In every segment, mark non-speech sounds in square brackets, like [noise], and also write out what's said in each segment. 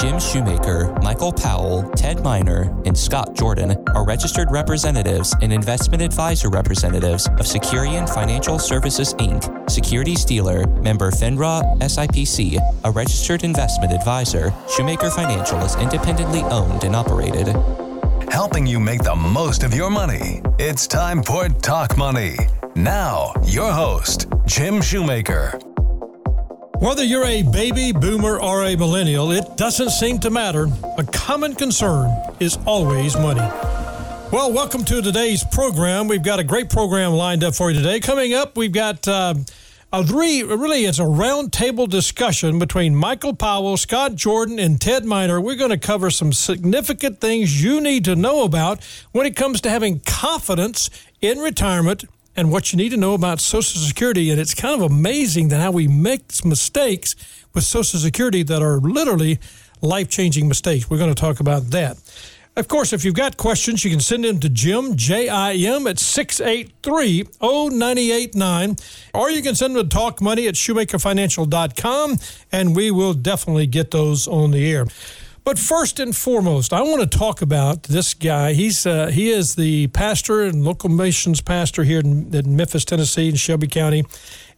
Jim Shoemaker, Michael Powell, Ted Miner, and Scott Jordan are registered representatives and investment advisor representatives of Securian Financial Services Inc., securities dealer, member FINRA SIPC, a registered investment advisor. Shoemaker Financial is independently owned and operated. Helping you make the most of your money. It's time for Talk Money. Now, your host, Jim Shoemaker. Whether you're a baby boomer or a millennial, it doesn't seem to matter. A common concern is always money. Well, welcome to today's program. We've got a great program lined up for you today. Coming up, we've got uh, a three, really, it's a roundtable discussion between Michael Powell, Scott Jordan, and Ted Miner. We're going to cover some significant things you need to know about when it comes to having confidence in retirement and what you need to know about Social Security. And it's kind of amazing that how we make mistakes with Social Security that are literally life changing mistakes. We're going to talk about that. Of course, if you've got questions, you can send them to Jim, J I M, at 683 0989, or you can send them to talkmoney at shoemakerfinancial.com, and we will definitely get those on the air. But first and foremost, I want to talk about this guy. He's uh, he is the pastor and local missions pastor here in, in Memphis, Tennessee, in Shelby County.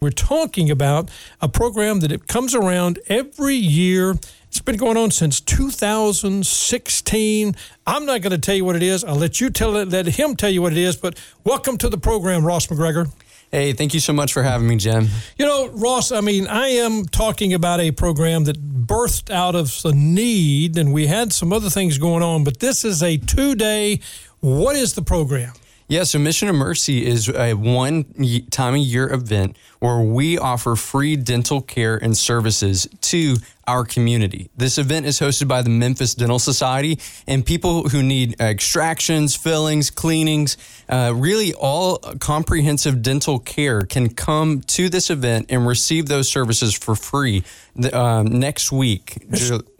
We're talking about a program that it comes around every year. It's been going on since 2016. I'm not going to tell you what it is. I'll let you tell it, let him tell you what it is. But welcome to the program, Ross McGregor. Hey, thank you so much for having me, Jim. You know, Ross, I mean, I am talking about a program that birthed out of a need, and we had some other things going on, but this is a two day. What is the program? Yeah, so Mission of Mercy is a one time a year event where we offer free dental care and services to our community. This event is hosted by the Memphis Dental Society, and people who need extractions, fillings, cleanings, uh, really all comprehensive dental care can come to this event and receive those services for free um, next week.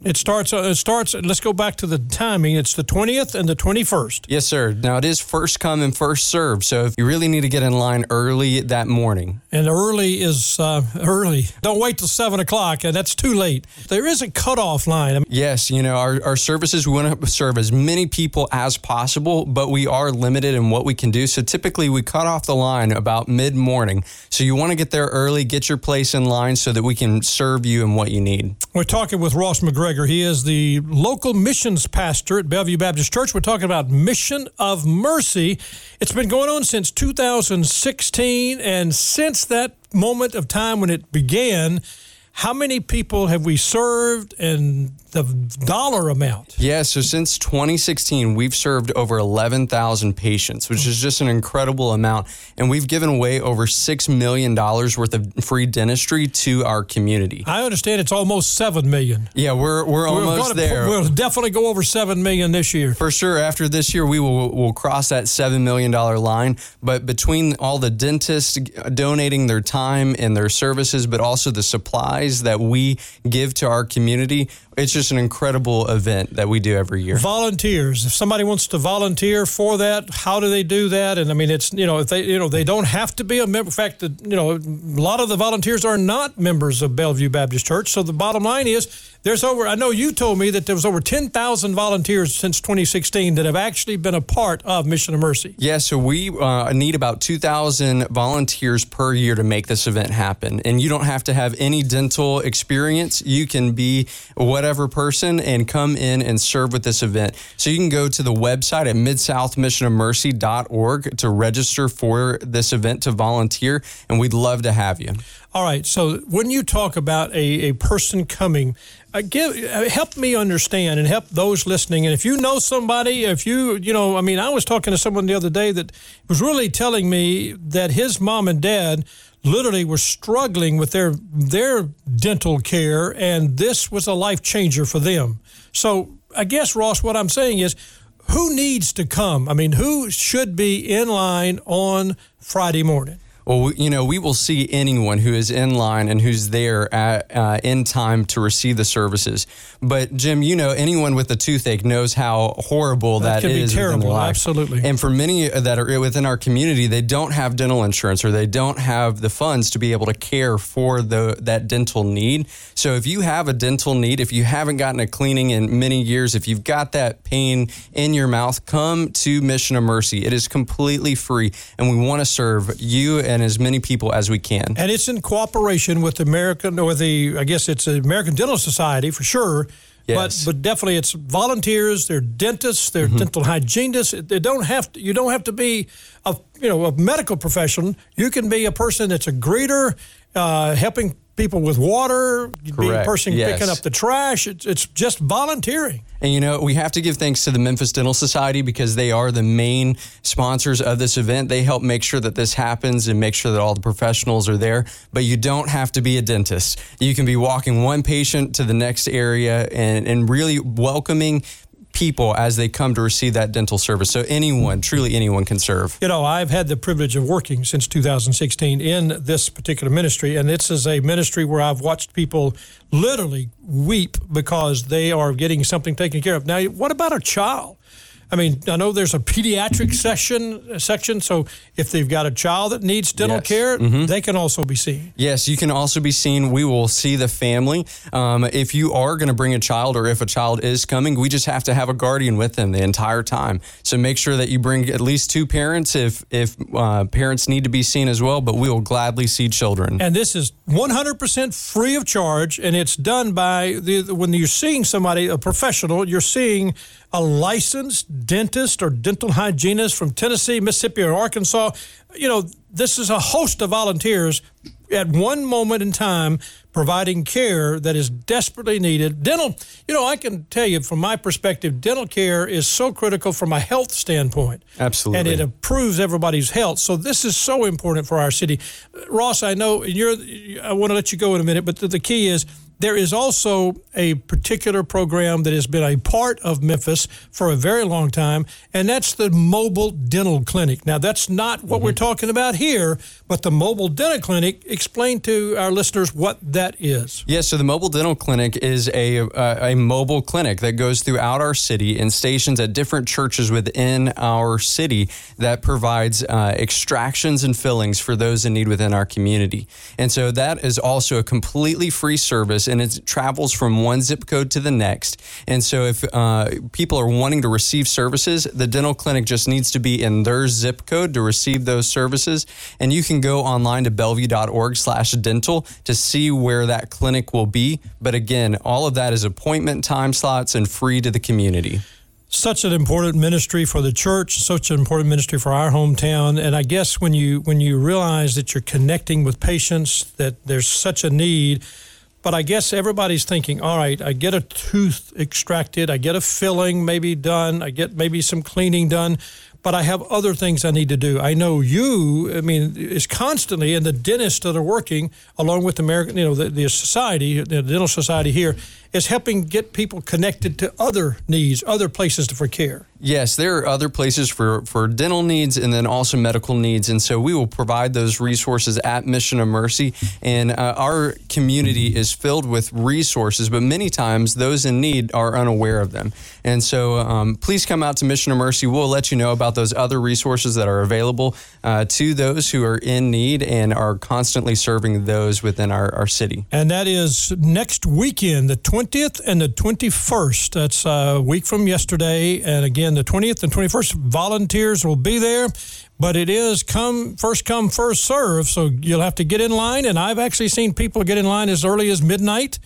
It starts. Uh, it starts. Let's go back to the timing. It's the twentieth and the twenty-first. Yes, sir. Now it is first come and first serve. So if you really need to get in line early that morning, and early is uh, early. Don't wait till seven o'clock, and that's too late. There is a cutoff line. I mean, yes, you know, our, our services, we want to serve as many people as possible, but we are limited in what we can do. So typically we cut off the line about mid morning. So you want to get there early, get your place in line so that we can serve you and what you need. We're talking with Ross McGregor. He is the local missions pastor at Bellevue Baptist Church. We're talking about Mission of Mercy. It's been going on since 2016, and since that moment of time when it began, how many people have we served and the dollar amount? Yeah, so since 2016, we've served over 11,000 patients, which is just an incredible amount. And we've given away over $6 million worth of free dentistry to our community. I understand it's almost $7 million. Yeah, we're, we're, almost gonna, there. We'll definitely go over 7 million this year. For sure. After this year, we will we'll cross that $7 million line. But between all the dentists donating their time and their services, but also the supplies that we give to our community, it's just an incredible event that we do every year. Volunteers. If somebody wants to volunteer for that, how do they do that? And I mean, it's you know, if they you know they don't have to be a member. In fact, you know, a lot of the volunteers are not members of Bellevue Baptist Church. So the bottom line is there's over, I know you told me that there was over 10,000 volunteers since 2016 that have actually been a part of Mission of Mercy. Yeah, so we uh, need about 2,000 volunteers per year to make this event happen. And you don't have to have any dental experience. You can be whatever person and come in and serve with this event. So you can go to the website at midsouthmissionofmercy.org to register for this event to volunteer, and we'd love to have you. All right. So when you talk about a, a person coming, uh, give uh, help me understand and help those listening. And if you know somebody, if you you know, I mean, I was talking to someone the other day that was really telling me that his mom and dad literally were struggling with their their dental care, and this was a life changer for them. So I guess Ross, what I'm saying is. Who needs to come? I mean, who should be in line on Friday morning? Well, you know, we will see anyone who is in line and who's there at, uh, in time to receive the services. But Jim, you know, anyone with a toothache knows how horrible that, that can is. Be within their terrible, absolutely. And for many that are within our community, they don't have dental insurance or they don't have the funds to be able to care for the that dental need. So if you have a dental need, if you haven't gotten a cleaning in many years, if you've got that pain in your mouth, come to Mission of Mercy. It is completely free, and we want to serve you and as many people as we can. And it's in cooperation with American, or the I guess it's American Dental Society for sure. Yes. But but definitely it's volunteers. They're dentists. They're mm-hmm. dental hygienists. They don't have to. You don't have to be a you know a medical profession. You can be a person that's a greeter, uh, helping people with water, Correct. be a person yes. picking up the trash. It's, it's just volunteering. And you know, we have to give thanks to the Memphis Dental Society because they are the main sponsors of this event. They help make sure that this happens and make sure that all the professionals are there. But you don't have to be a dentist. You can be walking one patient to the next area and, and really welcoming people as they come to receive that dental service. So anyone, truly anyone can serve. You know, I've had the privilege of working since 2016 in this particular ministry, and this is a ministry where I've watched people literally weep because they are getting something taken care of. Now, what about a child? I mean, I know there's a pediatric section section, so if they've got a child that needs dental yes. care, mm-hmm. they can also be seen. Yes, you can also be seen. We will see the family. Um, if you are going to bring a child, or if a child is coming, we just have to have a guardian with them the entire time. So make sure that you bring at least two parents if if uh, parents need to be seen as well. But we will gladly see children. And this is 100% free of charge, and it's done by the when you're seeing somebody, a professional, you're seeing a licensed dentist or dental hygienist from Tennessee, Mississippi, or Arkansas. You know, this is a host of volunteers at one moment in time providing care that is desperately needed. Dental, you know, I can tell you from my perspective, dental care is so critical from a health standpoint. Absolutely. And it improves everybody's health. So this is so important for our city. Ross, I know you're I want to let you go in a minute, but the, the key is there is also a particular program that has been a part of Memphis for a very long time, and that's the mobile dental clinic. Now, that's not what mm-hmm. we're talking about here, but the mobile dental clinic, explain to our listeners what that is. Yes, yeah, so the mobile dental clinic is a, uh, a mobile clinic that goes throughout our city and stations at different churches within our city that provides uh, extractions and fillings for those in need within our community. And so that is also a completely free service and it travels from one zip code to the next. And so if uh, people are wanting to receive services, the dental clinic just needs to be in their zip code to receive those services. And you can go online to bellevue.org slash dental to see where that clinic will be. But again, all of that is appointment time slots and free to the community such an important ministry for the church, such an important ministry for our hometown. And I guess when you when you realize that you're connecting with patients, that there's such a need, but I guess everybody's thinking, all right, I get a tooth extracted, I get a filling maybe done, I get maybe some cleaning done, but I have other things I need to do. I know you, I mean, is constantly, and the dentists that are working along with American, you know, the, the society, the dental society here, is helping get people connected to other needs, other places for care. Yes, there are other places for, for dental needs and then also medical needs. And so we will provide those resources at Mission of Mercy. And uh, our community is filled with resources, but many times those in need are unaware of them. And so um, please come out to Mission of Mercy. We'll let you know about those other resources that are available uh, to those who are in need and are constantly serving those within our, our city. And that is next weekend, the 20th and the 21st. That's a week from yesterday. And again, the 20th and 21st, volunteers will be there. But it is come first come first serve, so you'll have to get in line. And I've actually seen people get in line as early as midnight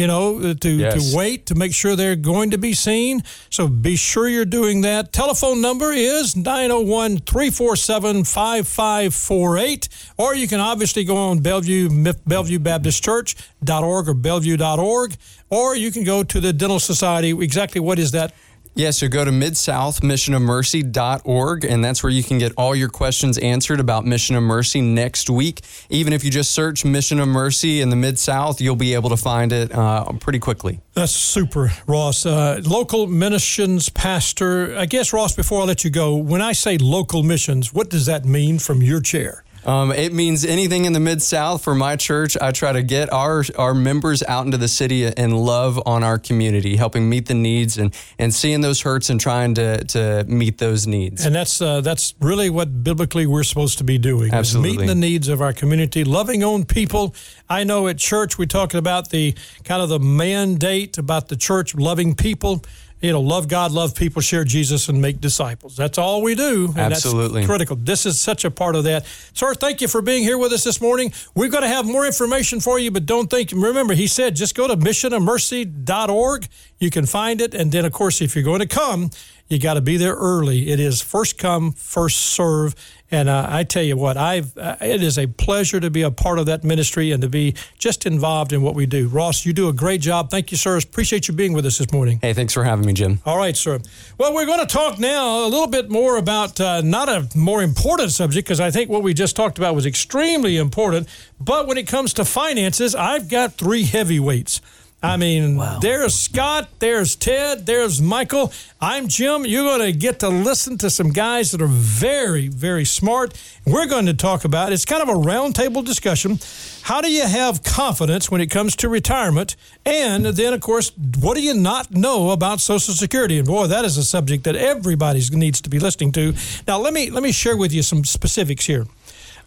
you know, to, yes. to wait to make sure they're going to be seen. So be sure you're doing that. Telephone number is 901 347 5548. Or you can obviously go on Bellevue, Bellevue Baptist Church.org or Bellevue.org. Or you can go to the Dental Society. Exactly what is that yeah, so go to midsouthmissionofmercy.org, and that's where you can get all your questions answered about Mission of Mercy next week. Even if you just search Mission of Mercy in the Mid South, you'll be able to find it uh, pretty quickly. That's super, Ross. Uh, local missions pastor. I guess, Ross, before I let you go, when I say local missions, what does that mean from your chair? Um, it means anything in the Mid South for my church. I try to get our our members out into the city and love on our community, helping meet the needs and, and seeing those hurts and trying to, to meet those needs. And that's uh, that's really what biblically we're supposed to be doing. Absolutely. Meeting the needs of our community, loving on people. I know at church we're talking about the kind of the mandate about the church loving people you know, love God, love people, share Jesus, and make disciples. That's all we do. And Absolutely. That's critical. This is such a part of that. Sir, thank you for being here with us this morning. We're going to have more information for you, but don't think, remember, he said just go to missionofmercy.org. You can find it. And then, of course, if you're going to come, you got to be there early. It is first come, first serve. And uh, I tell you what, I've uh, it is a pleasure to be a part of that ministry and to be just involved in what we do. Ross, you do a great job. Thank you, sir. Appreciate you being with us this morning. Hey, thanks for having me, Jim. All right, sir. Well, we're going to talk now a little bit more about uh, not a more important subject because I think what we just talked about was extremely important. But when it comes to finances, I've got three heavyweights. I mean, wow. there's Scott, there's Ted, there's Michael. I'm Jim. You're going to get to listen to some guys that are very, very smart. We're going to talk about it's kind of a roundtable discussion. How do you have confidence when it comes to retirement? And then, of course, what do you not know about Social Security? And boy, that is a subject that everybody needs to be listening to. Now, let me let me share with you some specifics here.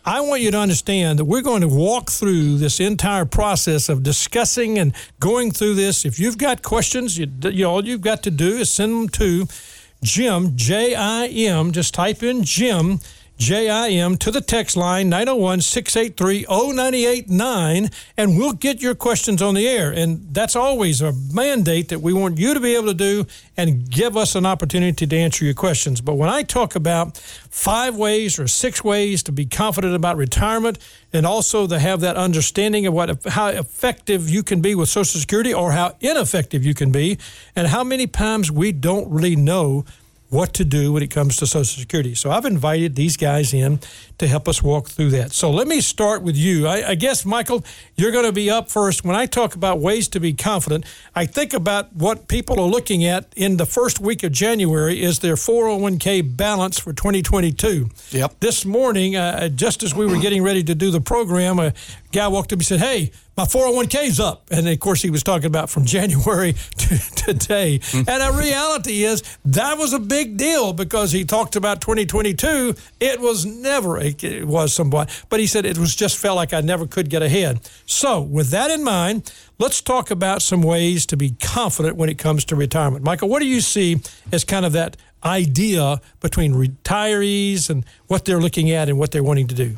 I want you to understand that we're going to walk through this entire process of discussing and going through this. If you've got questions, you, you all you've got to do is send them to Jim, J I M. Just type in Jim JIM to the text line 901 683 0989, and we'll get your questions on the air. And that's always a mandate that we want you to be able to do and give us an opportunity to answer your questions. But when I talk about five ways or six ways to be confident about retirement and also to have that understanding of what how effective you can be with Social Security or how ineffective you can be, and how many times we don't really know what to do when it comes to Social Security. So I've invited these guys in to help us walk through that. So let me start with you. I, I guess, Michael, you're going to be up first. When I talk about ways to be confident, I think about what people are looking at in the first week of January is their 401k balance for 2022. Yep. This morning, uh, just as we were getting ready to do the program, a guy walked up and said, Hey, my 401k's up. And of course, he was talking about from [laughs] January to today. Mm-hmm. And the reality is that was a big deal because he talked about 2022. It was never, it was somewhat, but he said it was just felt like I never could get ahead. So, with that in mind, let's talk about some ways to be confident when it comes to retirement. Michael, what do you see as kind of that idea between retirees and what they're looking at and what they're wanting to do?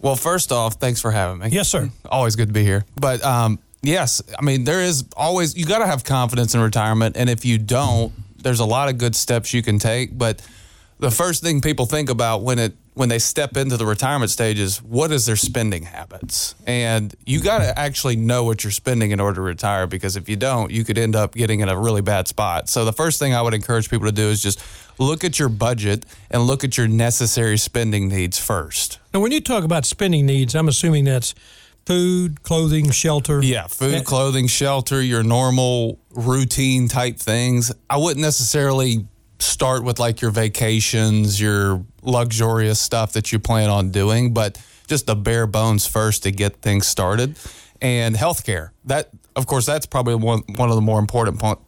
Well, first off, thanks for having me. Yes, sir. Always good to be here. But um, yes, I mean, there is always, you got to have confidence in retirement. And if you don't, there's a lot of good steps you can take. But the first thing people think about when it, when they step into the retirement stages, what is their spending habits? And you got to actually know what you're spending in order to retire because if you don't, you could end up getting in a really bad spot. So the first thing I would encourage people to do is just look at your budget and look at your necessary spending needs first. Now, when you talk about spending needs, I'm assuming that's food, clothing, shelter. Yeah, food, clothing, shelter, your normal routine type things. I wouldn't necessarily start with like your vacations, your luxurious stuff that you plan on doing, but just the bare bones first to get things started. And healthcare. That, of course, that's probably one, one of the more important po-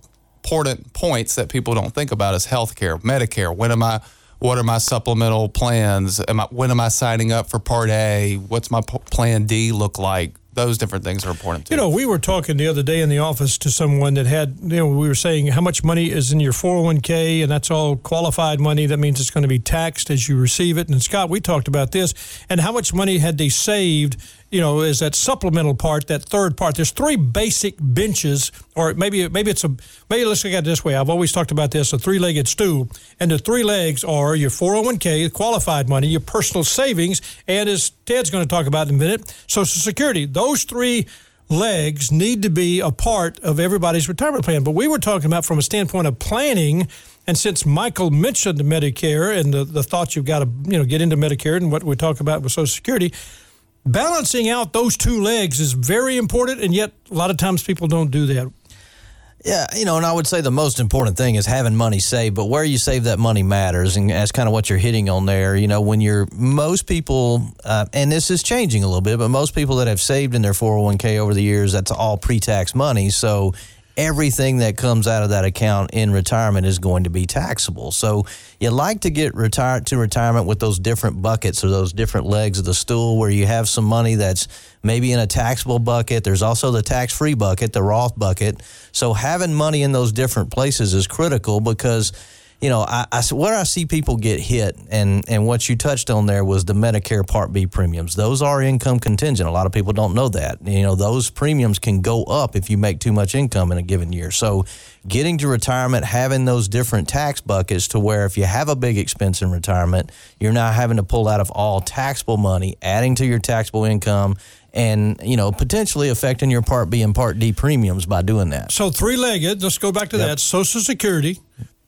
important points that people don't think about is healthcare, Medicare. When am I? What are my supplemental plans? Am I, when am I signing up for Part A? What's my p- Plan D look like? Those different things are important too. You know, we were talking the other day in the office to someone that had, you know, we were saying how much money is in your 401k, and that's all qualified money. That means it's going to be taxed as you receive it. And Scott, we talked about this, and how much money had they saved you know, is that supplemental part, that third part. There's three basic benches, or maybe maybe it's a maybe let's look at it this way. I've always talked about this: a three-legged stool, and the three legs are your 401k, qualified money, your personal savings, and as Ted's going to talk about in a minute, Social Security. Those three legs need to be a part of everybody's retirement plan. But we were talking about from a standpoint of planning. And since Michael mentioned Medicare and the, the thoughts you've got to you know get into Medicare and what we talk about with Social Security, balancing out those two legs is very important, and yet a lot of times people don't do that. Yeah, you know, and I would say the most important thing is having money saved, but where you save that money matters, and that's kind of what you're hitting on there. You know, when you're most people, uh, and this is changing a little bit, but most people that have saved in their 401k over the years, that's all pre-tax money. So everything that comes out of that account in retirement is going to be taxable. So you like to get retired to retirement with those different buckets or those different legs of the stool where you have some money that's maybe in a taxable bucket. There's also the tax free bucket, the Roth bucket. So having money in those different places is critical because you know, I, I, where I see people get hit, and, and what you touched on there was the Medicare Part B premiums. Those are income contingent. A lot of people don't know that. You know, those premiums can go up if you make too much income in a given year. So, getting to retirement, having those different tax buckets to where if you have a big expense in retirement, you're not having to pull out of all taxable money, adding to your taxable income, and you know potentially affecting your Part B and Part D premiums by doing that. So three legged. Let's go back to yep. that. Social Security,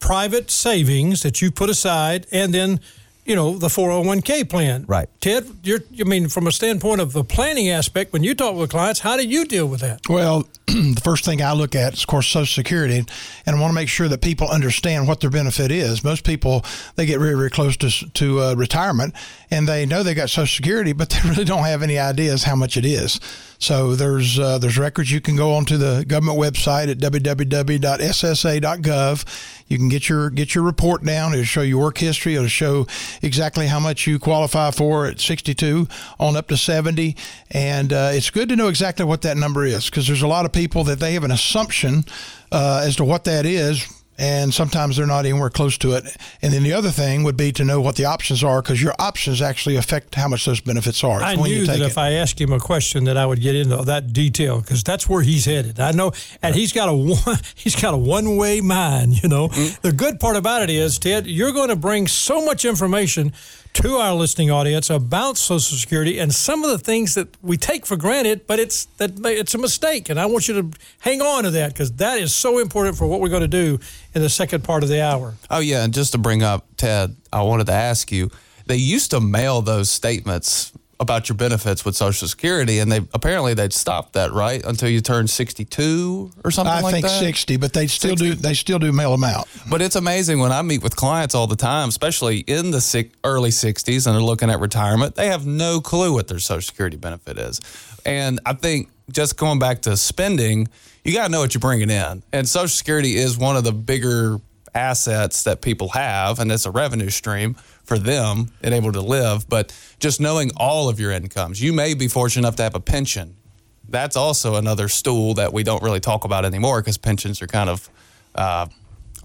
private savings that you put aside, and then you know the 401k plan. Right. Ted, you're I mean from a standpoint of the planning aspect when you talk with clients, how do you deal with that? Well, [clears throat] the first thing I look at is of course Social Security and I want to make sure that people understand what their benefit is. Most people they get very very close to to uh, retirement and they know they got Social Security, but [laughs] they really don't have any ideas how much it is. So there's uh, there's records you can go onto the government website at www.ssa.gov. You can get your get your report down. It'll show your work history. It'll show exactly how much you qualify for at 62 on up to 70, and uh, it's good to know exactly what that number is because there's a lot of people that they have an assumption uh, as to what that is and sometimes they're not anywhere close to it. And then the other thing would be to know what the options are because your options actually affect how much those benefits are. I knew that it. if I asked him a question that I would get into that detail because that's where he's headed. I know, and he's got a one, [laughs] he's got a one way mind. You know, mm-hmm. the good part about it is Ted, you're going to bring so much information to our listening audience about Social Security and some of the things that we take for granted, but it's that it's a mistake, and I want you to hang on to that because that is so important for what we're going to do in the second part of the hour. Oh yeah, and just to bring up Ted, I wanted to ask you. They used to mail those statements about your benefits with Social Security, and they apparently they'd stopped that right until you turn sixty two or something like that. I like think sixty, but they still 60. do they still do mail them out. But it's amazing when I meet with clients all the time, especially in the early sixties, and they're looking at retirement. They have no clue what their Social Security benefit is, and I think just going back to spending, you got to know what you're bringing in, and Social Security is one of the bigger assets that people have, and it's a revenue stream for them and able to live. But just knowing all of your incomes, you may be fortunate enough to have a pension. That's also another stool that we don't really talk about anymore because pensions are kind of uh,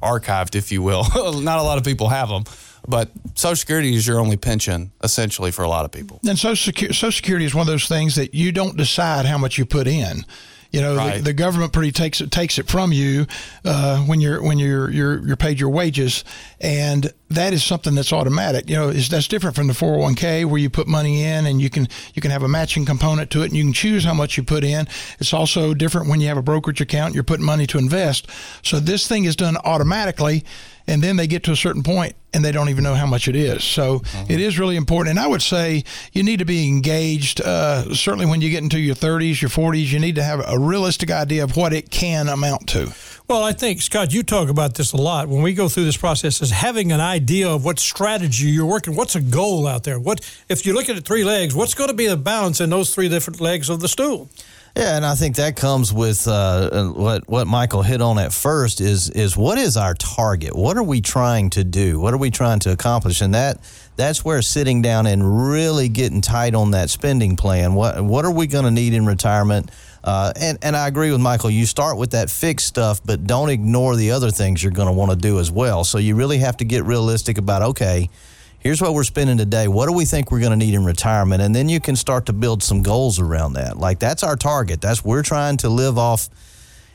archived, if you will. [laughs] Not a lot of people have them. But Social Security is your only pension, essentially, for a lot of people. And Social, Social Security is one of those things that you don't decide how much you put in. You know, right. the, the, government pretty takes it takes it from you uh, when you're when you're you're you're paid your wages, and that is something that's automatic. You know, is that's different from the 401k where you put money in and you can you can have a matching component to it and you can choose how much you put in. It's also different when you have a brokerage account. You're putting money to invest. So this thing is done automatically and then they get to a certain point and they don't even know how much it is. So uh-huh. it is really important. And I would say you need to be engaged. Uh, certainly, when you get into your 30s, your 40s, you need to have a realistic idea of what it can amount to. Well, I think Scott, you talk about this a lot when we go through this process. Is having an idea of what strategy you're working. What's a goal out there? What if you're looking at three legs? What's going to be the balance in those three different legs of the stool? Yeah, and I think that comes with uh, what what Michael hit on at first is is what is our target? What are we trying to do? What are we trying to accomplish? And that that's where sitting down and really getting tight on that spending plan. What what are we going to need in retirement? Uh, and and I agree with Michael. You start with that fixed stuff, but don't ignore the other things you're going to want to do as well. So you really have to get realistic about okay here's what we're spending today. What do we think we're going to need in retirement? And then you can start to build some goals around that. Like that's our target. That's we're trying to live off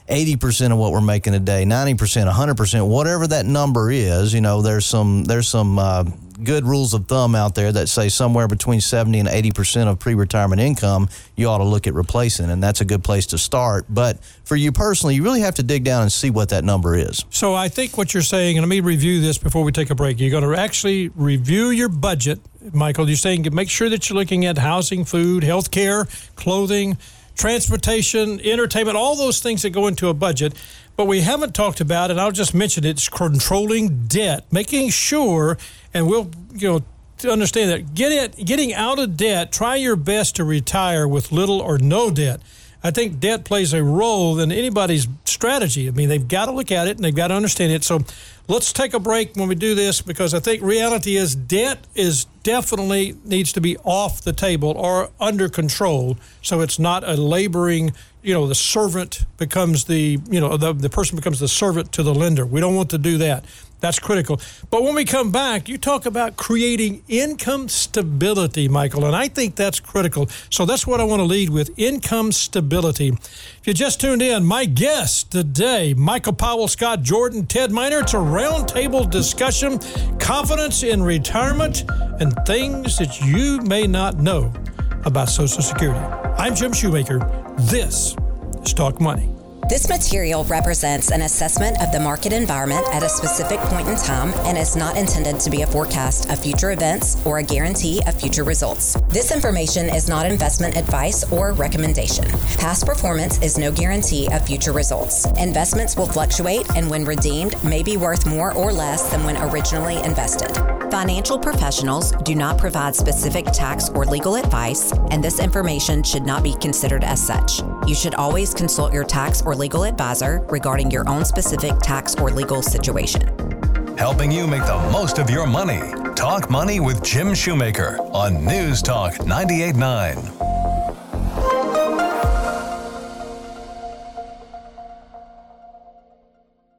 80% of what we're making a day, 90%, 100%, whatever that number is, you know, there's some there's some uh, good rules of thumb out there that say somewhere between 70 and 80% of pre-retirement income you ought to look at replacing and that's a good place to start. But for you personally you really have to dig down and see what that number is. So i think what you're saying and let me review this before we take a break. You're going to actually review your budget michael. You're saying make sure that you're looking at housing food health care clothing transportation, entertainment, all those things that go into a budget. But we haven't talked about, and I'll just mention it, it's controlling debt, making sure, and we'll, you know, understand that get it, getting out of debt, try your best to retire with little or no debt. I think debt plays a role in anybody's strategy. I mean, they've got to look at it and they've got to understand it. So let's take a break when we do this because I think reality is debt is definitely needs to be off the table or under control. So it's not a laboring, you know, the servant becomes the, you know, the, the person becomes the servant to the lender. We don't want to do that. That's critical. But when we come back, you talk about creating income stability, Michael, and I think that's critical. So that's what I want to lead with income stability. If you just tuned in, my guest today, Michael Powell, Scott Jordan, Ted Miner. It's a roundtable discussion, confidence in retirement, and things that you may not know about Social Security. I'm Jim Shoemaker. This is Talk Money. This material represents an assessment of the market environment at a specific point in time and is not intended to be a forecast of future events or a guarantee of future results. This information is not investment advice or recommendation. Past performance is no guarantee of future results. Investments will fluctuate and when redeemed may be worth more or less than when originally invested. Financial professionals do not provide specific tax or legal advice, and this information should not be considered as such. You should always consult your tax or legal advisor regarding your own specific tax or legal situation. Helping you make the most of your money. Talk Money with Jim Shoemaker on News Talk 989.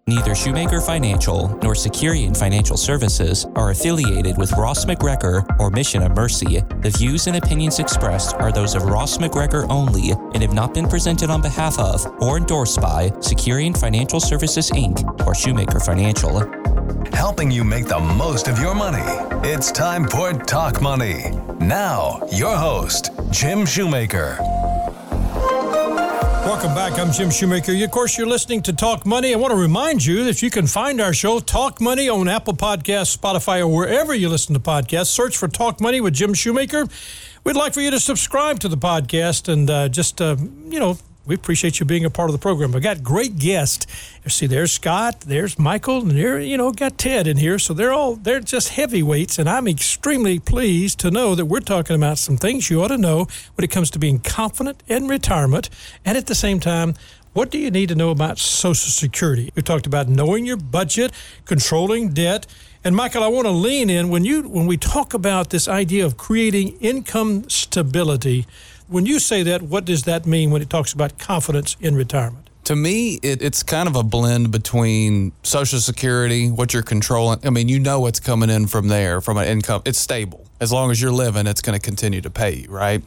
Neither Shoemaker Financial nor Securian Financial Services are affiliated with Ross McGregor or Mission of Mercy. The views and opinions expressed are those of Ross McGregor only and have not been presented on behalf of or endorsed by Securian Financial Services Inc. or Shoemaker Financial. Helping you make the most of your money. It's time for Talk Money. Now, your host, Jim Shoemaker. Welcome back. I'm Jim Shoemaker. Of course, you're listening to Talk Money. I want to remind you that you can find our show, Talk Money, on Apple Podcasts, Spotify, or wherever you listen to podcasts. Search for Talk Money with Jim Shoemaker. We'd like for you to subscribe to the podcast and uh, just, uh, you know, we appreciate you being a part of the program. We got great guests. See, there's Scott, there's Michael, and there, you know, got Ted in here. So they're all they're just heavyweights, and I'm extremely pleased to know that we're talking about some things you ought to know when it comes to being confident in retirement, and at the same time. What do you need to know about Social Security? We talked about knowing your budget, controlling debt, and Michael, I want to lean in when you when we talk about this idea of creating income stability. When you say that, what does that mean when it talks about confidence in retirement? To me, it, it's kind of a blend between Social Security, what you're controlling. I mean, you know what's coming in from there, from an income. It's stable. As long as you're living, it's going to continue to pay you, right?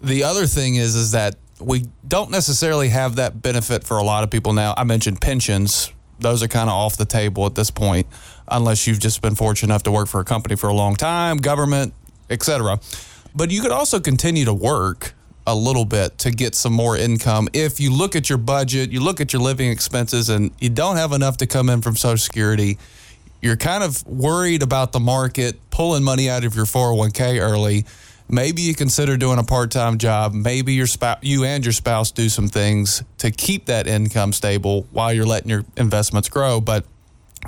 The other thing is, is that we don't necessarily have that benefit for a lot of people now. I mentioned pensions; those are kind of off the table at this point, unless you've just been fortunate enough to work for a company for a long time, government, etc. But you could also continue to work a little bit to get some more income. If you look at your budget, you look at your living expenses, and you don't have enough to come in from Social Security, you're kind of worried about the market pulling money out of your 401k early. Maybe you consider doing a part-time job. Maybe your spouse, you and your spouse do some things to keep that income stable while you're letting your investments grow. But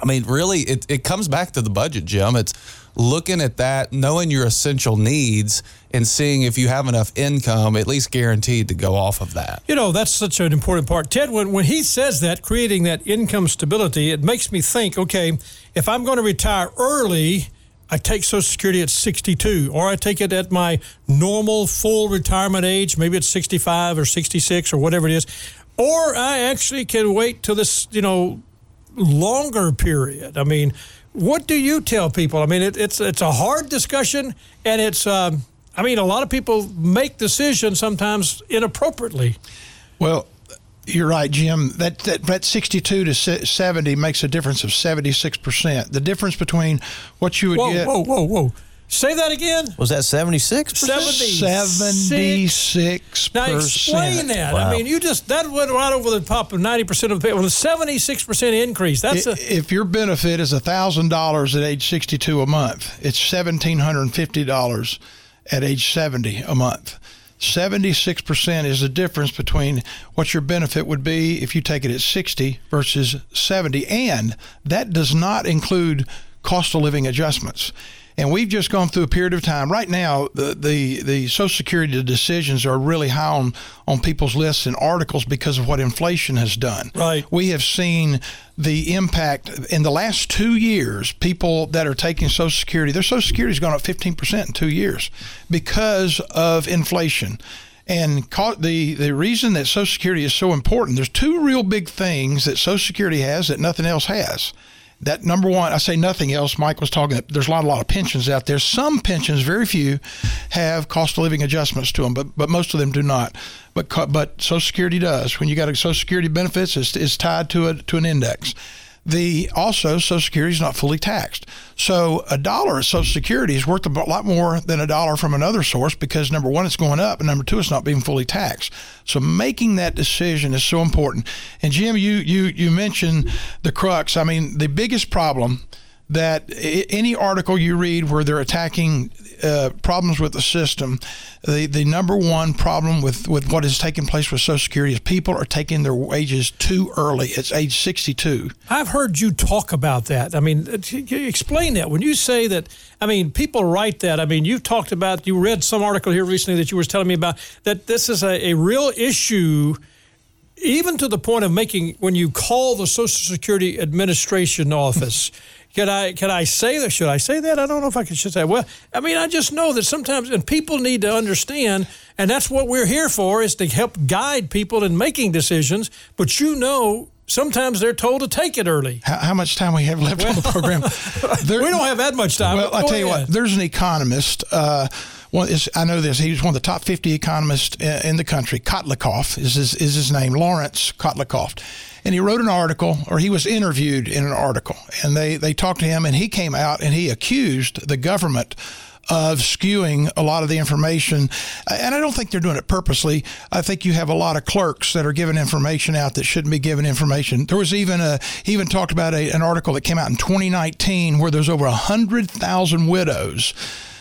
I mean, really, it, it comes back to the budget, Jim. It's looking at that, knowing your essential needs, and seeing if you have enough income, at least guaranteed to go off of that. You know, that's such an important part. Ted, when, when he says that, creating that income stability, it makes me think okay, if I'm going to retire early, I take Social Security at 62, or I take it at my normal full retirement age, maybe it's 65 or 66 or whatever it is, or I actually can wait till this, you know, longer period. I mean, what do you tell people? I mean, it, it's it's a hard discussion, and it's. Um, I mean, a lot of people make decisions sometimes inappropriately. Well, you're right, Jim. That, that that 62 to 70 makes a difference of 76 percent. The difference between what you would whoa, get. Whoa, whoa, whoa! Say that again. Was that 76 76 Now explain that. Wow. I mean, you just that went right over the top of 90% of the people. A 76% increase. That's it, a, if your benefit is $1,000 at age 62 a month, it's $1,750 at age 70 a month. 76% is the difference between what your benefit would be if you take it at 60 versus 70. And that does not include cost of living adjustments. And we've just gone through a period of time. Right now, the, the, the Social Security decisions are really high on, on people's lists and articles because of what inflation has done. Right. We have seen the impact in the last two years. People that are taking Social Security, their Social Security has gone up 15% in two years because of inflation. And the, the reason that Social Security is so important, there's two real big things that Social Security has that nothing else has that number one, I say nothing else. Mike was talking. There's a lot, a lot of pensions out there. Some pensions, very few, have cost of living adjustments to them, but but most of them do not. But but Social Security does. When you got a Social Security benefits, it's, it's tied to a to an index. The also Social Security is not fully taxed. So a dollar of Social Security is worth a lot more than a dollar from another source because number one, it's going up, and number two, it's not being fully taxed. So making that decision is so important. And Jim, you you you mentioned the crux. I mean, the biggest problem that any article you read where they're attacking uh, problems with the system, the, the number one problem with, with what is taking place with Social Security is people are taking their wages too early. It's age 62. I've heard you talk about that. I mean, explain that. When you say that, I mean, people write that. I mean, you've talked about, you read some article here recently that you were telling me about, that this is a, a real issue even to the point of making when you call the Social Security Administration office can I can I say that? Should I say that? I don't know if I should say. Well, I mean, I just know that sometimes, and people need to understand, and that's what we're here for, is to help guide people in making decisions. But you know, sometimes they're told to take it early. How, how much time we have left well, on the program? [laughs] There, we don't have that much time. Well, I tell ahead. you what, there's an economist. Uh, well, I know this. He was one of the top 50 economists in the country. Kotlikoff is his, is his name, Lawrence Kotlikoff and he wrote an article or he was interviewed in an article and they, they talked to him and he came out and he accused the government of skewing a lot of the information. And I don't think they're doing it purposely. I think you have a lot of clerks that are giving information out that shouldn't be giving information. There was even a, he even talked about a, an article that came out in 2019 where there's over 100,000 widows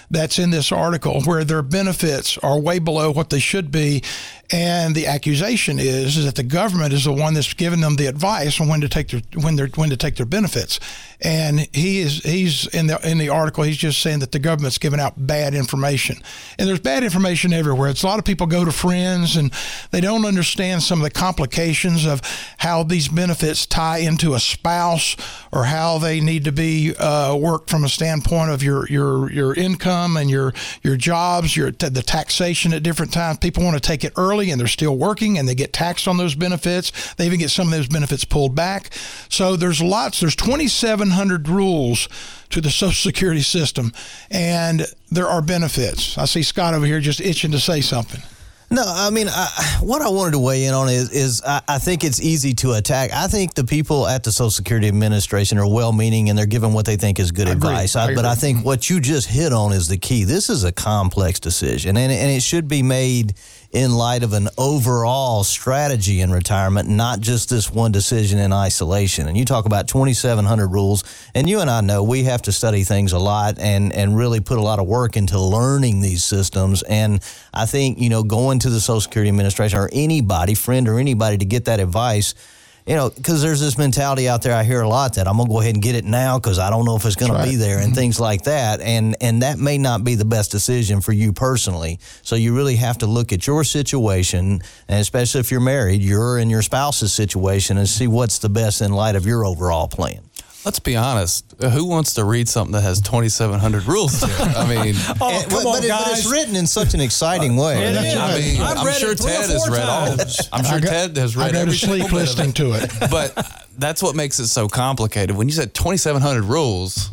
that's in this article where their benefits are way below what they should be and the accusation is, is that the government is the one that's giving them the advice on when to take their when they when to take their benefits. And he is he's in the in the article he's just saying that the government's giving out bad information. And there's bad information everywhere. It's a lot of people go to friends and they don't understand some of the complications of how these benefits tie into a spouse or how they need to be uh, worked from a standpoint of your your your income and your your jobs, your the taxation at different times. People want to take it early early and they're still working and they get taxed on those benefits. They even get some of those benefits pulled back. So there's lots, there's 2,700 rules to the [laughs] Social Security system, and there are benefits. I see Scott over here just itching to say something. No, I mean, I, what I wanted to weigh in on is, is I, I, think it's easy to attack. I think the people at the Social Security Administration are well meaning and they're giving what they think is good I advice. I, but I think what you just hit on is the key. This is a complex decision, and, and it should be made in light of an overall strategy in retirement, not just this one decision in isolation. And you talk about 2,700 rules, and you and I know we have to study things a lot and, and really put a lot of work into learning these systems. And I think, you know, going to the Social Security Administration or anybody, friend or anybody, to get that advice you know, because there's this mentality out there I hear a lot that I'm gonna go ahead and get it now because I don't know if it's gonna right. be there and mm-hmm. things like that, and and that may not be the best decision for you personally. So you really have to look at your situation, and especially if you're married, your and your spouse's situation, and see what's the best in light of your overall plan. Let's be honest. Who wants to read something that has 2,700 rules to it? I [laughs] mean, oh, come but, on, it, but it's written in such an exciting uh, way. It is. I mean, I've I'm sure Ted has read times. all. I'm sure got, Ted has read I every sleep listening to it. But that's what makes it so complicated. When you said 2,700 rules,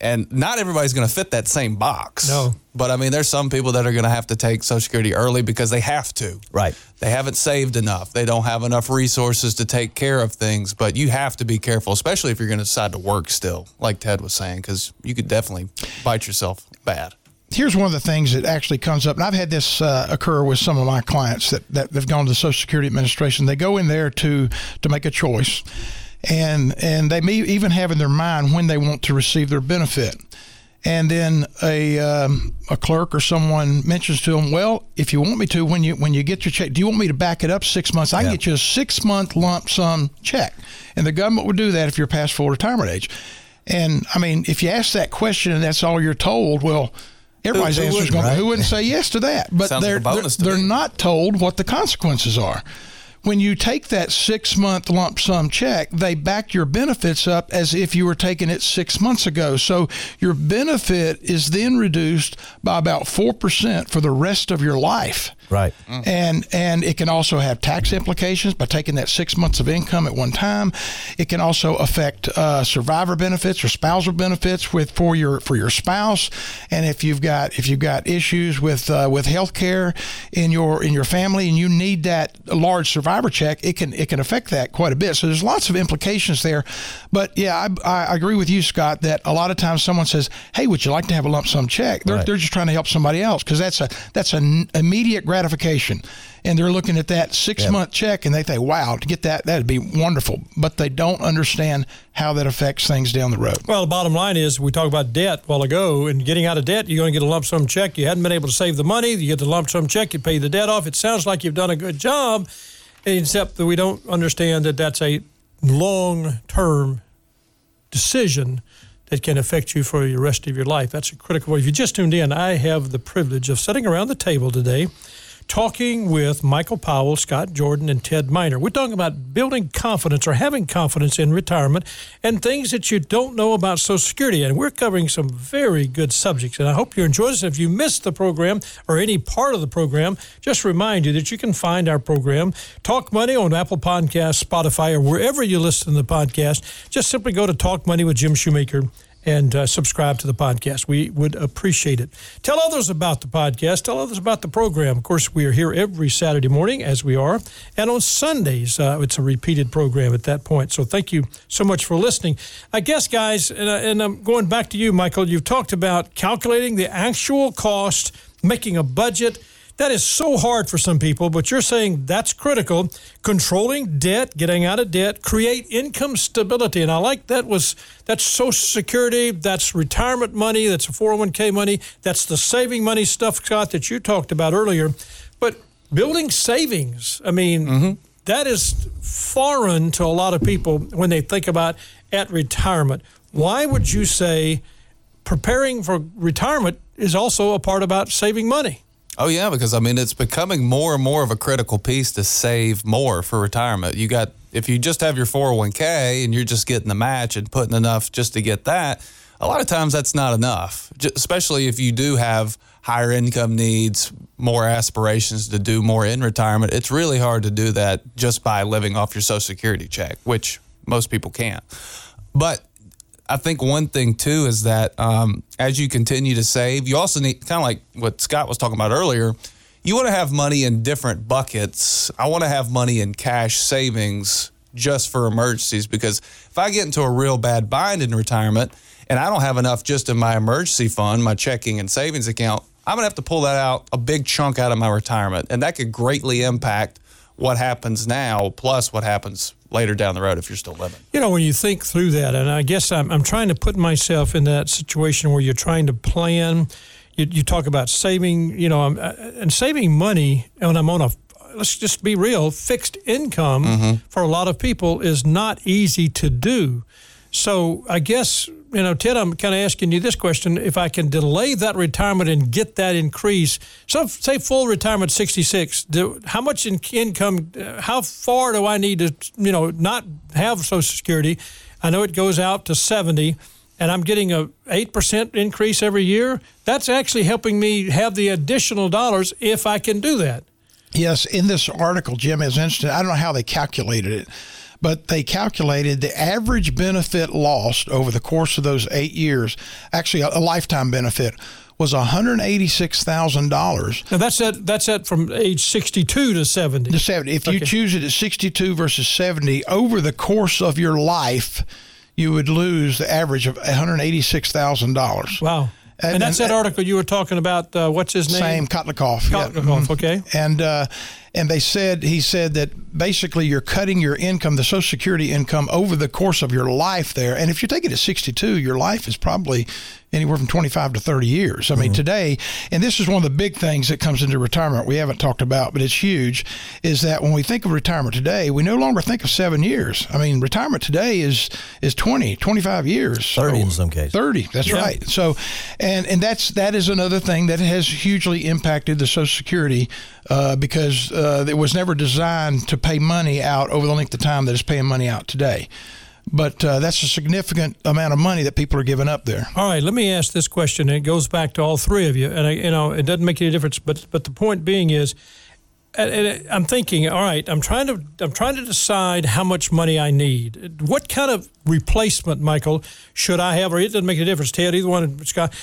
and not everybody's going to fit that same box. No. But I mean, there's some people that are going to have to take Social Security early because they have to. Right. They haven't saved enough. They don't have enough resources to take care of things. But you have to be careful, especially if you're going to decide to work still, like Ted was saying, because you could definitely bite yourself bad. Here's one of the things that actually comes up, and I've had this uh, occur with some of my clients that, that have gone to the Social Security Administration. They go in there to to make a choice and and they may even have in their mind when they want to receive their benefit. and then a um, a clerk or someone mentions to them, "Well, if you want me to, when you when you get your check, do you want me to back it up six months? I can get you a six month lump sum check." And the government would do that if you're past full retirement age. And I mean, if you ask that question and that's all you're told, well, everybody's Who- who answer is going, right? "Who wouldn't say yes to that?" But Sounds they're bonus they're, they're not told what the consequences are. When you take that six month lump sum check, they back your benefits up as if you were taking it six months ago. So your benefit is then reduced by about 4% for the rest of your life. Right. And and it can also have tax implications by taking that six months of income at one time. It can also affect uh, survivor benefits or spousal benefits with for your for your spouse. And if you've got if you've got issues with uh, with health care in your in your family and you need that large survivor check, it can it can affect that quite a bit. So there's lots of implications there. But yeah, I, I agree with you, Scott, that a lot of times someone says, "Hey, would you like to have a lump sum check?" They're, Right. they're just trying to help somebody else because that's a that's an immediate gratification, and they're looking at that six month check and they think, "Wow, to get that that'd be wonderful," but they don't understand how that affects things down the road. Well, the bottom line is we talked about debt a while ago, and getting out of debt, you're going to get a lump sum check. You hadn't been able to save the money, you get the lump sum check, you pay the debt off. It sounds like you've done a good job, except that we don't understand that that's a long term decision that can affect you for the rest of your life. That's a critical. If you just tuned in, I have the privilege of sitting around the table today talking with Michael Powell, Scott Jordan, and Ted Miner. We're talking about building confidence or having confidence in retirement and things that you don't know about Social Security. And we're covering some very good subjects. And I hope you enjoy this. If you missed the program or any part of the program, just remind you that you can find our program, Talk Money, on Apple Podcasts, Spotify, or wherever you listen to the podcast. Just simply go to Talk Money with Jim Shoemaker and uh, subscribe to the podcast. We would appreciate it. Tell others about the podcast. Tell others about the program. Of course, we are here every Saturday morning, as we are, and on Sundays uh, it's a repeated program at that point. So thank you so much for listening. I guess, guys, and, uh, and I'm going back to you, Michael. You've talked about calculating the actual cost, making a budget. That is so hard for some people, but you're saying that's critical. Controlling debt, getting out of debt, create income stability. And I like that was that's social security, that's retirement money, that's a 401k money, that's the saving money stuff, Scott, that you talked about earlier. But building savings, I mean, mm-hmm. that is foreign to a lot of people when they think about at retirement. Why would you say preparing for retirement is also a part about saving money? Oh yeah, because I mean it's becoming more and more of a critical piece to save more for retirement. You got if you just have your 401k and you're just getting the match and putting enough just to get that, a lot of times that's not enough. Especially if you do have higher income needs, more aspirations to do more in retirement, it's really hard to do that just by living off your social security check, which most people can't. But I think one thing too is that um, as you continue to save, you also need kind of like what Scott was talking about earlier. You want to have money in different buckets. I want to have money in cash savings just for emergencies because if I get into a real bad bind in retirement and I don't have enough just in my emergency fund, my checking and savings account, I'm going to have to pull that out, a big chunk out of my retirement. And that could greatly impact what happens now plus what happens later down the road if you're still living. You know, when you think through that, and I guess I'm, I'm trying to put myself in that situation where you're trying to plan. You, you talk about saving, you know, uh, and saving money when I'm on a, let's just be real, fixed income for a lot of people is not easy to do. So I guess, you know, Ted, I'm kind of asking you this question. If I can delay that retirement and get that increase, so say full retirement 66, do, how much in income, uh, how far do I need to, you know, not have Social Security? I know it goes out to 70 and I'm getting a 8% increase every year. That's actually helping me have the additional dollars if I can do that. Yes, in this article, Jim is interesting. I don't know how they calculated it, but they calculated the average benefit lost over the course of those eight years, actually a, a lifetime benefit, was $186,000 Now that's at that's at from age 62 to 70. to 70. If you choose it at 62 versus 70, over the course of your life, you would lose the average of $186,000. Wow. And, And- that's and- that article you were talking about. Uh, what's his name? Same Kotlikoff. yeah. Okay. And uh, and they said he said that basically you're cutting your income, the Social Security income, over the course of your life there. And if you take it at 62, your life is probably anywhere from 25 to 30 years. I mean, mm-hmm. today, and this is one of the big things that comes into retirement we haven't talked about, but it's huge, is that when we think of retirement today, we no longer think of seven years. I mean, retirement today is is 20, 25 years. 30 in some cases. 30, that's yeah. right. So, and and that's that is another thing that has hugely impacted the Social Security uh, because uh, it was never designed to pay money out over the length of time that it's paying money out today but uh, that's a significant amount of money that people are giving up there. All right, let me ask this question. It goes back to all three of you, and I, you know it doesn't make any difference. But but the point being is, I'm thinking, all right, I'm trying to I'm trying to decide how much money I need. What kind of replacement, Michael, should I have? Or it doesn't make any difference. Ted, either one, Scott.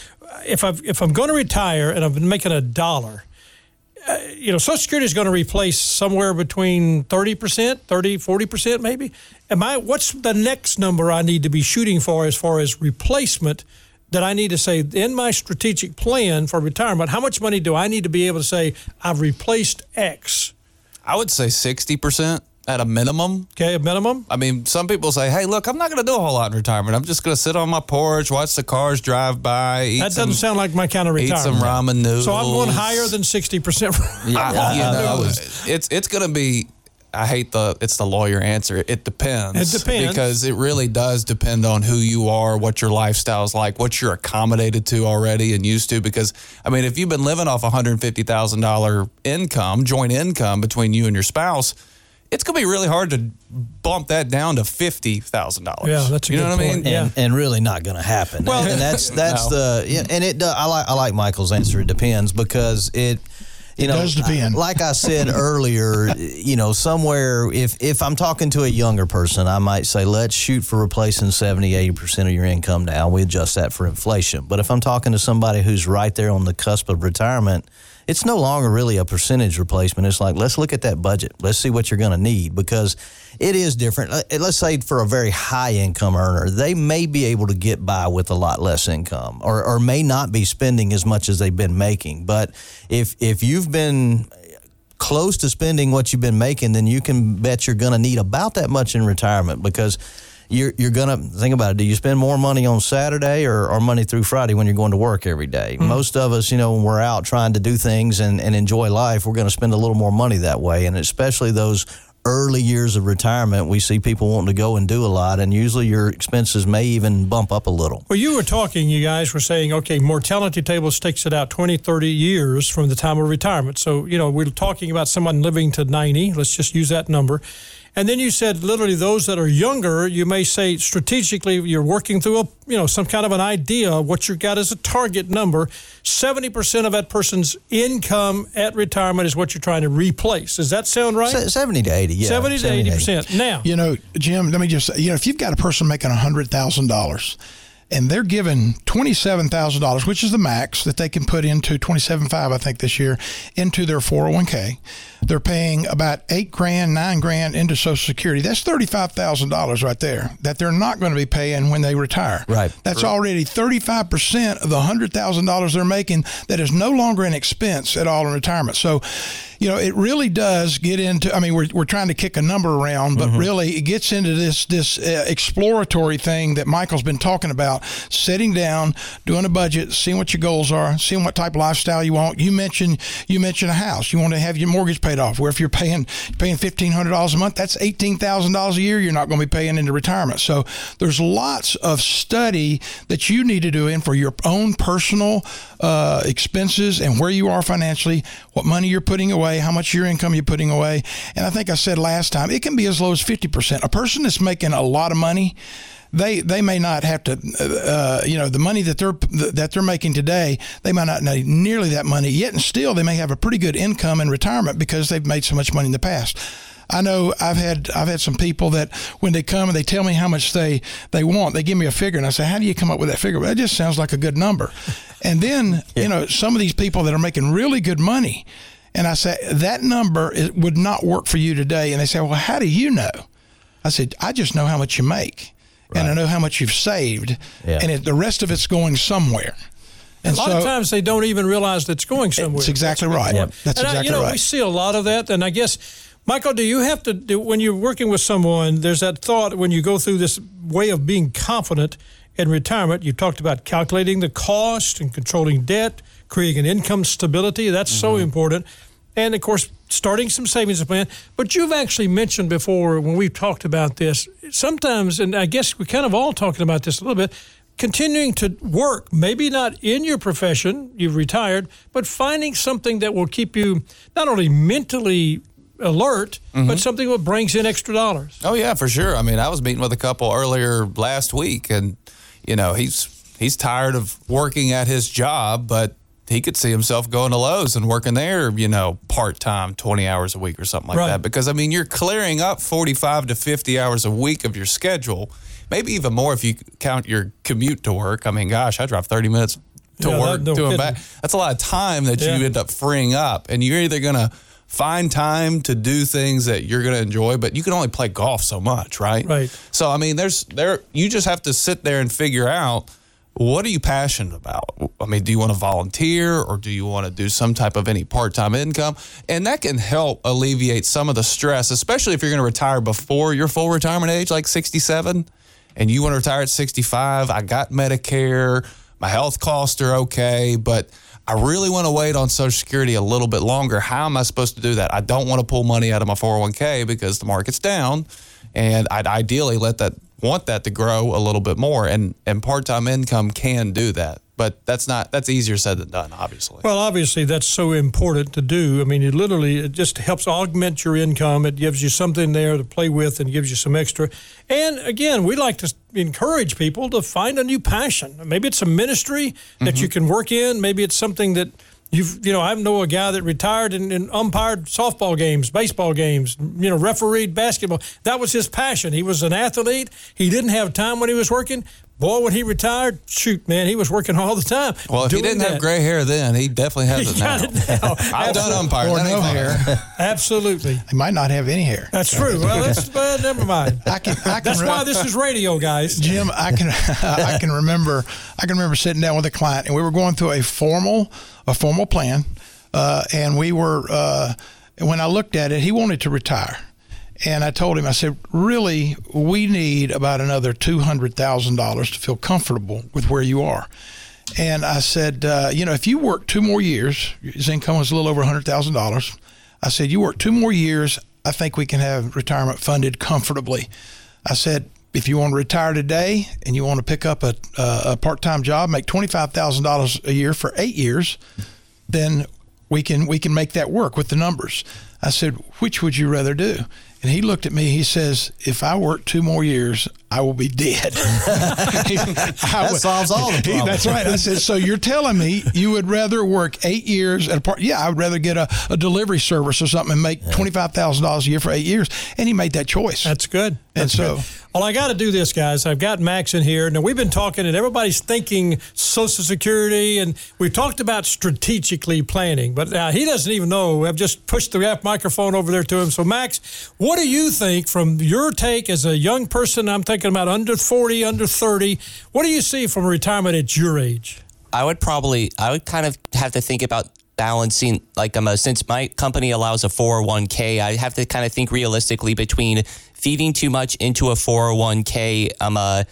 If I if I'm going to retire and I've been making a dollar uh, you know, Social Security is going to replace somewhere between 30%, 30, 40% maybe. Am I, what's the next number I need to be shooting for as far as replacement that I need to say in my strategic plan for retirement? How much money do I need to be able to say I've replaced X? I would say 60% at a minimum. Okay, a minimum. I mean, some people say, "Hey, look, I'm not going to do a whole lot in retirement. I'm just going to sit on my porch, watch the cars drive by." that doesn't some, sound like my kind of retirement. Eat some ramen noodles. So I'm going higher than sixty percent. [laughs] yeah, you know, it's it's going to be. I hate the it's the lawyer answer. It depends. It depends because it really does depend on who you are, what your lifestyle is like, what you're accommodated to already and used to. Because I mean, if you've been living off hundred fifty thousand dollar income, joint income between you and your spouse it's going to be really hard to bump that down to fifty thousand dollars. Yeah, that's a you know what point. I mean. And, yeah. and really not going to happen. Well, and that's [laughs] that's no. the yeah, and it. Uh, I like I like Michael's answer. It depends because it. You it know, does depend. like I said [laughs] earlier, you know, somewhere if if I'm talking to a younger person, I might say let's shoot for replacing 70, 80% of your income now. We adjust that for inflation. But if I'm talking to somebody who's right there on the cusp of retirement, it's no longer really a percentage replacement. It's like, let's look at that budget. Let's see what you're going to need because it is different. Uh, let's say for a very high income earner, they may be able to get by with a lot less income or, or may not be spending as much as they've been making. But if, if you've been close to spending what you've been making, then you can bet you're going to need about that much in retirement because you're you're gonna think about it. Do you spend more money on Saturday or, or Monday through Friday when you're going to work every day? Mm-hmm. Most of us, you know, when we're out trying to do things and, and enjoy life, we're going to spend a little more money that way. And especially those early years of retirement, we see people wanting to go and do a lot, and usually your expenses may even bump up a little. Well, you were talking, you guys were saying, okay, mortality table sticks it out 20, 30 years from the time of retirement. So, you know, we're talking about someone living to 90. Let's just use that number. And then you said literally those that are younger, you may say strategically you're working through a you know some kind of an idea of what you've got as a target number. Seventy percent of that person's income at retirement is what you're trying to replace. Does that sound right? Seventy to eighty, yeah. Seventy to eighty percent. Now you know, Jim. Let me just you know if you've got a person making hundred thousand dollars and they're given $27,000, which is the max that they can put into 27.5 I think this year into their 401k. They're paying about 8 grand, 9 grand into social security. That's $35,000 right there that they're not going to be paying when they retire. Right. That's right. already 35% of the $100,000 they're making that is no longer an expense at all in retirement. So you know, it really does get into. I mean, we're, we're trying to kick a number around, but mm-hmm. really it gets into this this uh, exploratory thing that Michael's been talking about: sitting down, doing a budget, seeing what your goals are, seeing what type of lifestyle you want. You mentioned you mentioned a house. You want to have your mortgage paid off. Where if you're paying paying fifteen hundred dollars a month, that's eighteen thousand dollars a year. You're not going to be paying into retirement. So there's lots of study that you need to do in for your own personal uh, expenses and where you are financially, what money you're putting away, how much your income you're putting away. And I think I said last time, it can be as low as 50%. A person that's making a lot of money, they they may not have to, uh, you know, the money that they're that they're making today, they might not need nearly that money yet, and still they may have a pretty good income in retirement because they've made so much money in the past. I know I've had I've had some people that when they come and they tell me how much they they want, they give me a figure, and I say, "How do you come up with that figure?" Well, that just sounds like a good number. And then [laughs] yeah. you know some of these people that are making really good money, and I say that number it would not work for you today, and they say, "Well, how do you know?" I said, "I just know how much you make, right. and I know how much you've saved, yeah. and it, the rest of it's going somewhere." And a lot so, of times they don't even realize that it's going somewhere. That's exactly That's right. Yep. That's and exactly I, you know, right. We see a lot of that, and I guess Michael, do you have to, do, when you're working with someone, there's that thought when you go through this way of being confident in retirement, you talked about calculating the cost and controlling debt, creating an income stability. That's mm-hmm. so important. And of course, starting some savings plan. But you've actually mentioned before when we've talked about this, sometimes, and I guess we're kind of all talking about this a little bit, continuing to work, maybe not in your profession, you've retired, but finding something that will keep you not only mentally alert, mm-hmm. but something that brings in extra dollars. Oh yeah, for sure. I mean, I was meeting with a couple earlier last week, and you know, he's he's tired of working at his job, but he could see himself going to Lowe's and working there, you know, part time, 20 hours a week or something like right. that. Because, I mean, you're clearing up 45 to 50 hours a week of your schedule, maybe even more if you count your commute to work. I mean, gosh, I drive 30 minutes to yeah, work, no to and back. That's a lot of time that yeah. you end up freeing up. And you're either going to find time to do things that you're going to enjoy, but you can only play golf so much, right? Right. So I mean, there's there you just have to sit there and figure out what are you passionate about? I mean, do you want to volunteer or do you want to do some type of any part-time income? And that can help alleviate some of the stress, especially if you're going to retire before your full retirement age, like 67, and you want to retire at 65. I got Medicare, my health costs are okay, but I really want to wait on Social Security a little bit longer. How am I supposed to do that? I don't want to pull money out of my 401k because the market's down, and I'd ideally let that want that to grow a little bit more, and and part time income can do that. But that's not that's easier said than done obviously. Well obviously that's so important to do. I mean it literally it just helps augment your income. It gives you something there to play with and gives you some extra. And again we like to encourage people to find a new passion. Maybe it's a ministry that mm-hmm. you can work in. Maybe it's something that You've, you know, I know a guy that retired and, and, umpired softball games, baseball games, you know, refereed basketball. That was his passion. He was an athlete. He didn't have time when he was working, Boy, when he retired, shoot, man, he was working all the time. Well, if he didn't that. have gray hair then, he definitely has [laughs] it now. It now. [laughs] I've done umpire. Or no hair. [laughs] Absolutely. He might not have any hair. That's true. Well, that's well, never mind. I can, I can that's re- why this is radio, guys. Jim, I can I can remember I can remember sitting down with a client and we were going through a formal a formal plan, uh, and we were uh, when I looked at it, he wanted to retire and I told him, I said, really, we need about another $200,000 to feel comfortable with where you are. And I said, uh, you know, if you work two more years, his income was a little over $100,000. I said, you work two more years, I think we can have retirement funded comfortably. I said, if you want to retire today and you want to pick up a, a part time job, make $25,000 a year for eight years, then we can we can make that work with the numbers. I said, which would you rather do? And he looked at me. He says, "If I work two more years, I will be dead." [laughs] that would, solves all the problems. that's right. I said, "So you're telling me you would rather work eight years at a part? Yeah, I would rather get a, a delivery service or something and make twenty five thousand dollars a year for eight years." And he made that choice. That's good. That's and so, good. well, I got to do this, guys. I've got Max in here. Now we've been talking, and everybody's thinking Social Security, and we've talked about strategically planning, but uh, he doesn't even know. I've just pushed the microphone over there to him. So, Max, what what do you think from your take as a young person? I'm thinking about under 40, under 30. What do you see from retirement at your age? I would probably, I would kind of have to think about balancing like I'm a since my company allows a 401k I have to kind of think realistically between feeding too much into a 401k I'm a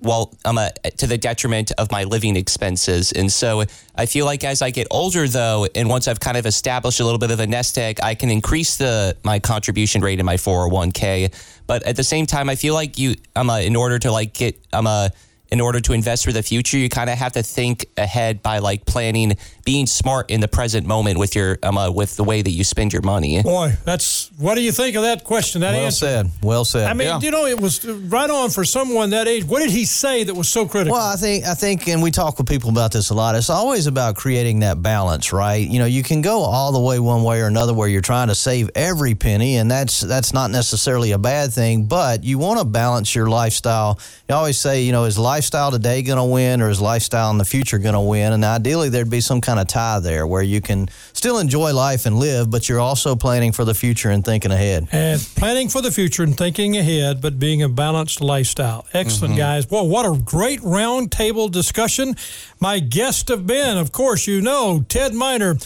well, I'm a, to the detriment of my living expenses. And so I feel like as I get older, though, and once I've kind of established a little bit of a nest egg, I can increase the my contribution rate in my 401k. But at the same time, I feel like you, I'm a, in order to like get, I'm a in order to invest for the future, you kind of have to think ahead by like planning, being smart in the present moment with your um, uh, with the way that you spend your money. Boy, that's what do you think of that question? That well answer? said. Well said. I mean, yeah. you know, it was right on for someone that age. What did he say that was so critical? Well, I think I think, and we talk with people about this a lot. It's always about creating that balance, right? You know, you can go all the way one way or another where you're trying to save every penny, and that's that's not necessarily a bad thing. But you want to balance your lifestyle. You always say, you know, is lifestyle today going to win or is lifestyle in the future going to win? And ideally, there'd be some kind of tie there where you can still enjoy life and live, but you're also planning for the future and thinking ahead. And planning for the future and thinking ahead, but being a balanced lifestyle. Excellent, mm-hmm. guys. Well, what a great roundtable discussion. My guests have been, of course, you know, Ted Miner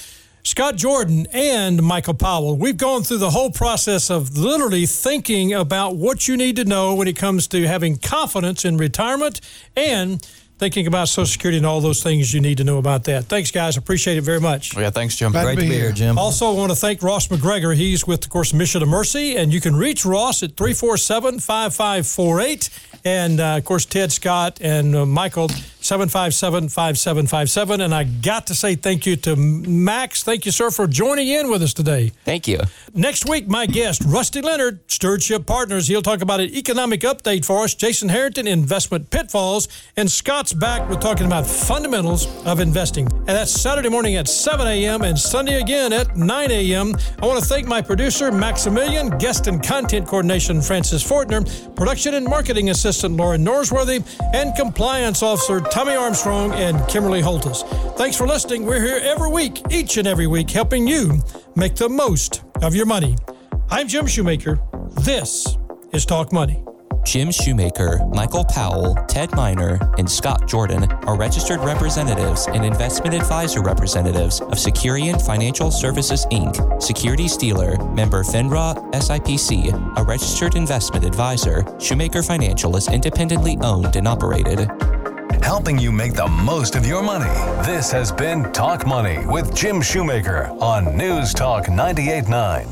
Scott Jordan and Michael Powell. We've gone through the whole process of literally thinking about what you need to know when it comes to having confidence in retirement and thinking about Social Security and all those things you need to know about that. Thanks, guys. Appreciate it very much. Yeah, thanks, Jim. Great to be here, Jim. Also, I want to thank Ross McGregor. He's with, of course, Mission of Mercy, and you can reach Ross at 347 5548. And, uh, of course, Ted Scott and uh, Michael, 757 5757. And I got to say thank you to Max. Thank you, sir, for joining in with us today. Thank you. Next week, my guest, Rusty Leonard, Stewardship Partners. He'll talk about an economic update for us. Jason Harrington, investment pitfalls. And Scott's back with talking about fundamentals of investing. And that's Saturday morning at 7 a.m. and Sunday again at 9 a.m. I want to thank my producer, Maximilian, guest and content coordination, Francis Fortner, production and marketing assistant, Lauren Norsworthy, and compliance officer, Tommy Armstrong and Kimberly Holtis. Thanks for listening. We're here every week, each and every week, helping you make the most of your money. I'm Jim Shoemaker. This is Talk Money. Jim Shoemaker, Michael Powell, Ted Miner, and Scott Jordan are registered representatives and investment advisor representatives of Securian Financial Services Inc., securities dealer, member FINRA SIPC, a registered investment advisor. Shoemaker Financial is independently owned and operated helping you make the most of your money. This has been Talk Money with Jim Shoemaker on News Talk 989.